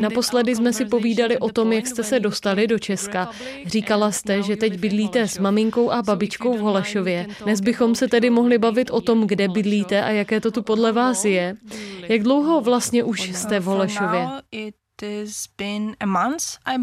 Naposledy jsme si povídali o tom, jak jste se dostali do Česka. Říkala jste, že teď bydlíte s maminkou a babičkou v Holešově. Dnes bychom se tedy mohli bavit o tom, kde bydlíte a jaké to tu podle vás je. Jak dlouho vlastně už jste v Holešově?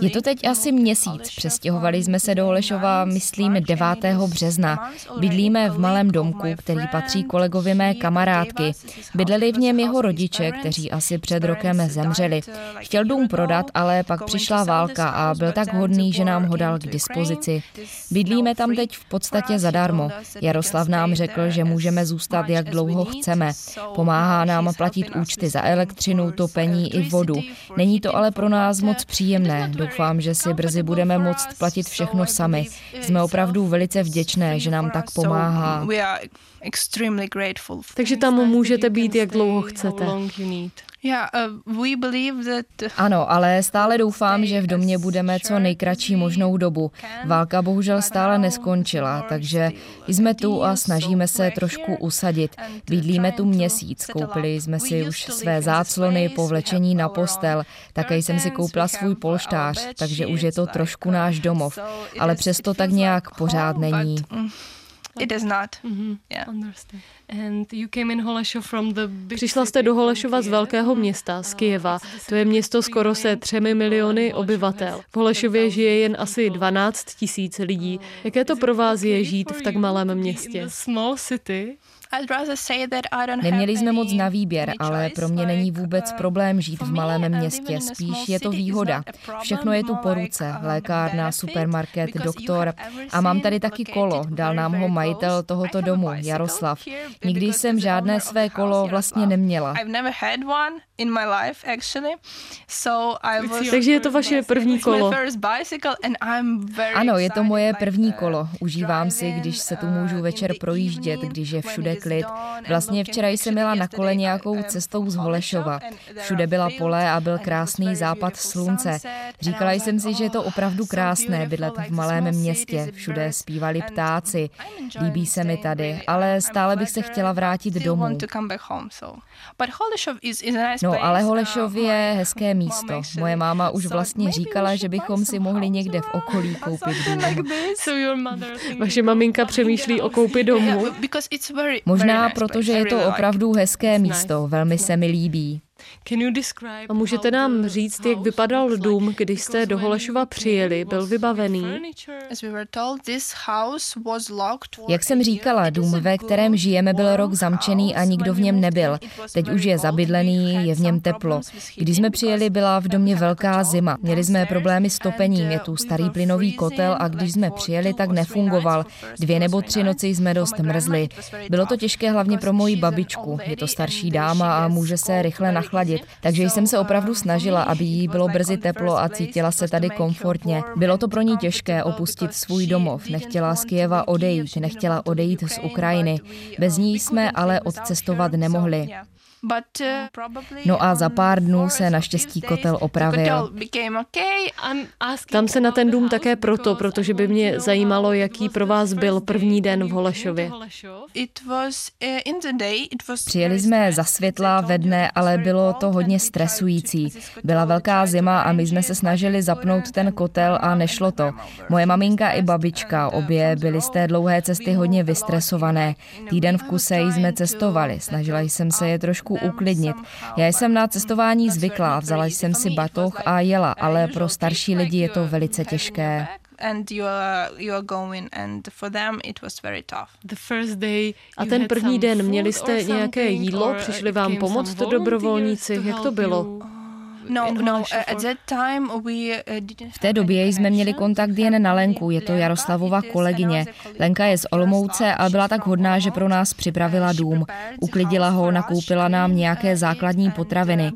Je to teď asi měsíc. Přestěhovali jsme se do Holešova, myslím, 9. března. Bydlíme v malém domku, který patří kolegovi mé kamarádky. Bydleli v něm jeho rodiče, kteří asi před rokem zemřeli. Chtěl dům prodat, ale pak přišla válka a byl tak hodný, že nám ho dal k dispozici. Bydlíme tam teď v podstatě zadarmo. Jaroslav nám řekl, že můžeme zůstat, jak dlouho chceme. Pomáhá nám platit účty za elektřinu, topení i vodu. Není to ale pro nás moc příjemné. Doufám, že si brzy budeme moct platit všechno sami. Jsme opravdu velice vděčné, že nám tak pomáhá. Takže tam můžete být, jak dlouho chcete. Uh, ano, ale stále doufám, že v domě budeme co nejkratší možnou dobu. Válka bohužel stále neskončila, takže jsme tu a snažíme se trošku usadit. Bydlíme tu měsíc, koupili jsme si už své záclony, povlečení na postel, také jsem si koupila svůj polštář, takže už je to trošku náš domov, ale přesto tak nějak pořád není. It is not. Mm-hmm. Yeah. And you came in Holešov from the big Přišla jste do Holešova z velkého města, z Kijeva. To je město skoro se třemi miliony obyvatel. V Holešově žije jen asi 12 tisíc lidí. Jaké to pro vás je žít v tak malém městě? Small city. Neměli jsme moc na výběr, ale pro mě není vůbec uh, problém žít v malém městě. Spíš je to výhoda. Všechno je tu po ruce. Um, Lékárna, supermarket, doktor. A mám tady taky kolo. Dal nám ho majitel tohoto domu, Jaroslav. Nikdy jsem žádné své kolo vlastně neměla. Takže je to vaše první kolo. Ano, je to moje první kolo. Užívám si, když se tu můžu uh, večer projíždět, když je všude klid. Vlastně včera jsem jela na kole nějakou cestou z Holešova. Všude byla pole a byl krásný západ slunce. Říkala jsem si, že je to opravdu krásné bydlet v malém městě. Všude zpívali ptáci. Líbí se mi tady, ale stále bych se chtěla vrátit domů. No, ale Holešov je hezké místo. Moje máma už vlastně říkala, že bychom si mohli někde v okolí koupit dům. Vaše maminka přemýšlí o koupi domu. Možná protože je to opravdu hezké místo, velmi se mi líbí. A můžete nám říct, jak vypadal dům, když jste do Holešova přijeli? Byl vybavený? Jak jsem říkala, dům, ve kterém žijeme, byl rok zamčený a nikdo v něm nebyl. Teď už je zabydlený, je v něm teplo. Když jsme přijeli, byla v domě velká zima. Měli jsme problémy s topením, je tu starý plynový kotel a když jsme přijeli, tak nefungoval. Dvě nebo tři noci jsme dost mrzli. Bylo to těžké hlavně pro moji babičku. Je to starší dáma a může se rychle nachladit ochladit, takže jsem se opravdu snažila, aby jí bylo brzy teplo a cítila se tady komfortně. Bylo to pro ní těžké opustit svůj domov, nechtěla z Kijeva odejít, nechtěla odejít z Ukrajiny. Bez ní jsme ale odcestovat nemohli. No a za pár dnů se naštěstí kotel opravil. Tam se na ten dům také proto, protože by mě zajímalo, jaký pro vás byl první den v Holešově. Přijeli jsme za světla ve dne, ale bylo to hodně stresující. Byla velká zima a my jsme se snažili zapnout ten kotel a nešlo to. Moje maminka i babička, obě byly z té dlouhé cesty hodně vystresované. Týden v kuse jsme cestovali, snažila jsem se je trošku trošku uklidnit. Já jsem na cestování zvyklá, vzala jsem si batoh a jela, ale pro starší lidi je to velice těžké. A ten první den měli jste nějaké jídlo? Přišli vám pomoct dobrovolníci? Jak to bylo? No, no, uh, v té době jsme měli kontakt jen na Lenku, je to Jaroslavova kolegyně. Lenka je z Olomouce a byla tak hodná, že pro nás připravila dům. Uklidila ho, nakoupila nám nějaké základní potraviny.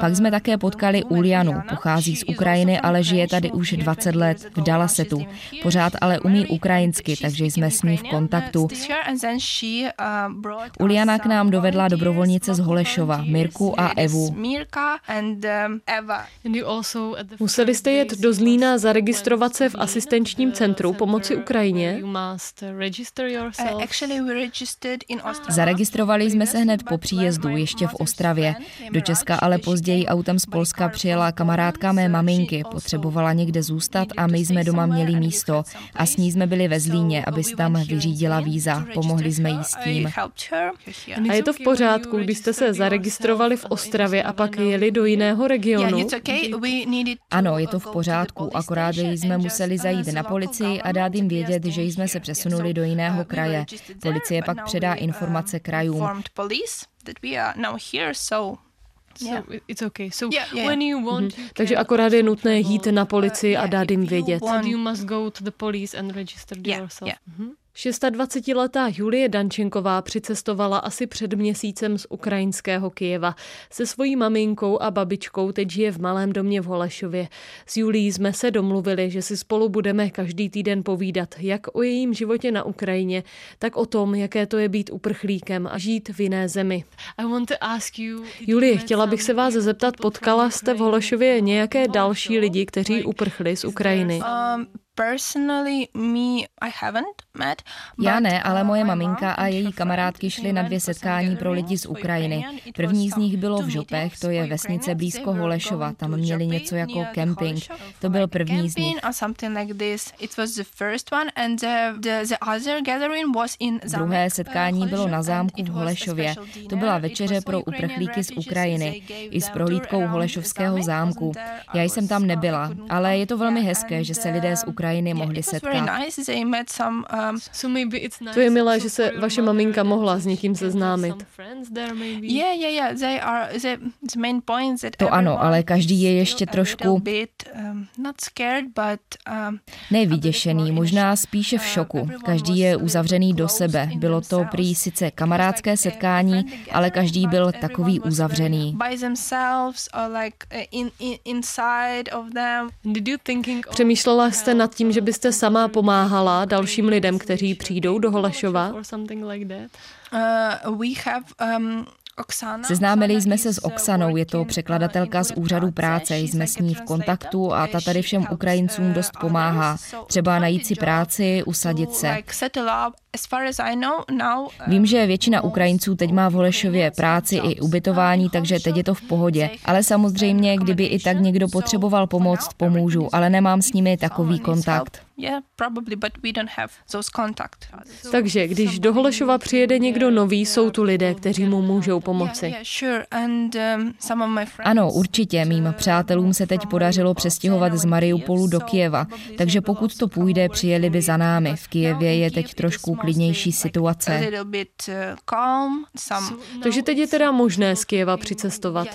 Pak jsme také potkali Ulianu, pochází z Ukrajiny, ale žije tady už 20 let v Dalasetu. Pořád ale umí ukrajinsky, takže jsme s ní v kontaktu. Uliana k nám dovedla dobrovolnice z Holešova, Mirku a Evu. um, Museli jste jet do Zlína zaregistrovat se v asistenčním centru pomoci Ukrajině? Zaregistrovali jsme se hned po příjezdu, ještě v Ostravě. Do Česka ale později autem z Polska přijela kamarádka mé maminky, potřebovala někde zůstat a my jsme doma měli místo. A s ní jsme byli ve Zlíně, aby si tam vyřídila víza. Pomohli jsme jí s tím. A je to v pořádku, když jste se zaregistrovali v Ostravě a pak jeli do jiného regionu? Ano, je to v pořádku, akorát jsme museli zajít na policii a dát jim vědět, že jsme se přesunuli do jiného kraje. Policie pak předá informace krajům. So it's okay. So yeah, yeah. when you want, mm-hmm. Takže akorát je nutné jít na policii a dát jim vědět. You must go to the police and register yourself. Yeah. Mm-hmm. 26-letá Julie Dančenková přicestovala asi před měsícem z ukrajinského Kijeva. Se svojí maminkou a babičkou teď žije v malém domě v Holešově. S Julí jsme se domluvili, že si spolu budeme každý týden povídat jak o jejím životě na Ukrajině, tak o tom, jaké to je být uprchlíkem a žít v jiné zemi. Julie, chtěla bych se vás zeptat, potkala jste v Holešově nějaké další lidi, kteří uprchli z Ukrajiny? Um, já ne, ale moje maminka a její kamarádky šly na dvě setkání pro lidi z Ukrajiny. První z nich bylo v Žopech, to je vesnice blízko Holešova, tam měli něco jako camping. To byl první z nich. Druhé setkání bylo na zámku v Holešově. To byla večeře pro uprchlíky z Ukrajiny, i s prohlídkou Holešovského zámku. Já jsem tam nebyla, ale je to velmi hezké, že se lidé z Ukrajiny Ukrajiny mohli setkat. Um, to je milé, že se vaše maminka mohla s někým seznámit. To ano, ale každý je ještě trošku um, um, nevyděšený, možná spíše v uh, šoku. Každý je uzavřený do sebe. Bylo to prý sice kamarádské setkání, ale každý byl takový uzavřený. Uh, Přemýšlela jste nad tím, že byste sama pomáhala dalším lidem, kteří přijdou do Holešova? Seznámili jsme se s Oksanou, je to překladatelka z úřadu práce, jsme s ní v kontaktu a ta tady všem Ukrajincům dost pomáhá. Třeba najít si práci, usadit se. Vím, že většina Ukrajinců teď má v Holešově práci i ubytování, takže teď je to v pohodě. Ale samozřejmě, kdyby i tak někdo potřeboval pomoc, pomůžu, ale nemám s nimi takový kontakt. Takže když do Holešova přijede někdo nový, jsou tu lidé, kteří mu můžou pomoci. Um, ano, určitě. Mým přátelům se teď podařilo přestěhovat z Mariupolu do Kijeva, takže pokud to půjde, přijeli by za námi. V Kijevě je teď trošku klidnější situace. Uh, takže teď je teda možné z Kijeva přicestovat.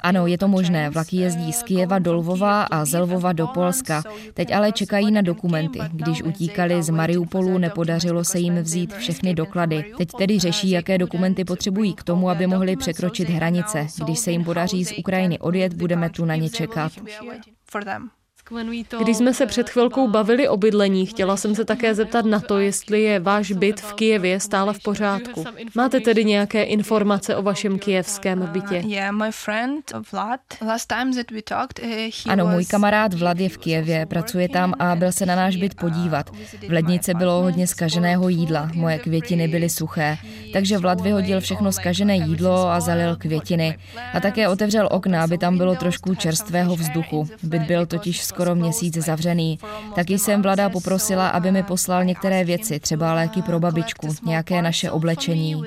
Ano, je to možné. Vlaky jezdí z Kijeva do Lvova a z Lvova do Polska. Teď ale čekají na dokumenty. Když utíkali z Mariupolu, nepodařilo se jim vzít všechny doklady. Teď tedy řeší, jaké dokumenty potřebují k tomu, aby mohli překročit hranice. Když se jim podaří z Ukrajiny odjet, budeme tu na ně čekat. Když jsme se před chvilkou bavili o bydlení, chtěla jsem se také zeptat na to, jestli je váš byt v Kijevě stále v pořádku. Máte tedy nějaké informace o vašem kijevském bytě? Ano, můj kamarád Vlad je v Kijevě, pracuje tam a byl se na náš byt podívat. V lednici bylo hodně skaženého jídla, moje květiny byly suché, takže Vlad vyhodil všechno skažené jídlo a zalil květiny. A také otevřel okna, aby tam bylo trošku čerstvého vzduchu. Byt byl totiž skoro skoro měsíc zavřený. Taky jsem Vlada poprosila, aby mi poslal některé věci, třeba léky pro babičku, nějaké naše oblečení.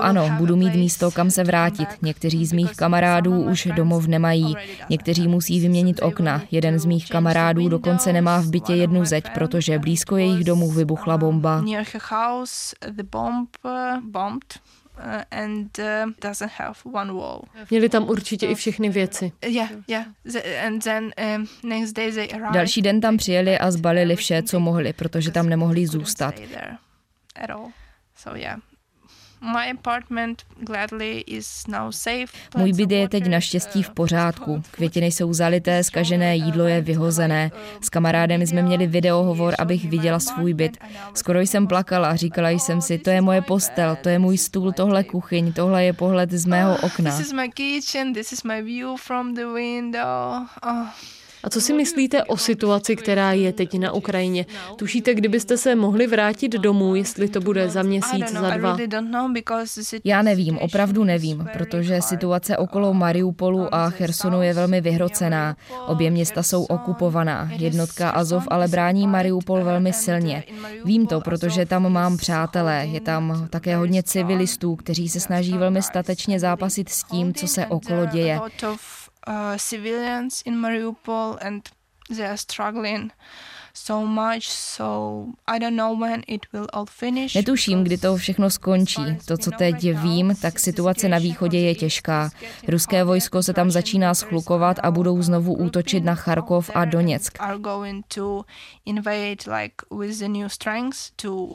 Ano, budu mít místo, kam se vrátit. Někteří z mých kamarádů už domov nemají. Někteří musí vyměnit okna. Jeden z mých kamarádů dokonce nemá v bytě jednu zeď, protože blízko jejich domů vybuchla bomba. Uh, and uh, doesn't have one wall. Měli tam určitě i všechny věci. Yeah, yeah. And then um, next day they arrived. Další den tam přijeli a zbalili vše, co mohli, protože tam nemohli zůstat. So yeah. Můj byt je teď naštěstí v pořádku. Květiny jsou zalité, skažené jídlo je vyhozené. S kamarádem jsme měli videohovor, abych viděla svůj byt. Skoro jsem plakala, říkala jsem si, to je moje postel, to je můj stůl, tohle kuchyň, tohle je pohled z mého okna. A co si myslíte o situaci, která je teď na Ukrajině? Tušíte, kdybyste se mohli vrátit domů, jestli to bude za měsíc, za dva? Já nevím, opravdu nevím, protože situace okolo Mariupolu a Chersonu je velmi vyhrocená. Obě města jsou okupovaná. Jednotka Azov ale brání Mariupol velmi silně. Vím to, protože tam mám přátelé. Je tam také hodně civilistů, kteří se snaží velmi statečně zápasit s tím, co se okolo děje uh, civilians in Mariupol and they are struggling so much, so I don't know when it will all finish. Netuším, kdy to všechno skončí. To, co teď vím, tak situace na východě je těžká. Ruské vojsko se tam začíná schlukovat a budou znovu útočit na Charkov a Doněck.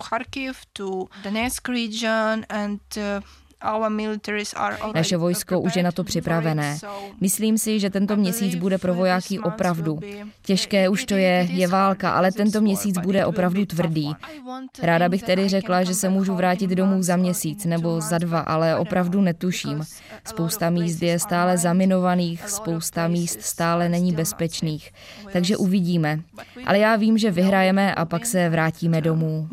Kharkiv, to Donetsk region and uh, naše vojsko už je na to připravené. Myslím si, že tento měsíc bude pro vojáky opravdu. Těžké už to je, je válka, ale tento měsíc bude opravdu tvrdý. Ráda bych tedy řekla, že se můžu vrátit domů za měsíc nebo za dva, ale opravdu netuším. Spousta míst je stále zaminovaných, spousta míst stále není bezpečných. Takže uvidíme. Ale já vím, že vyhrajeme a pak se vrátíme domů.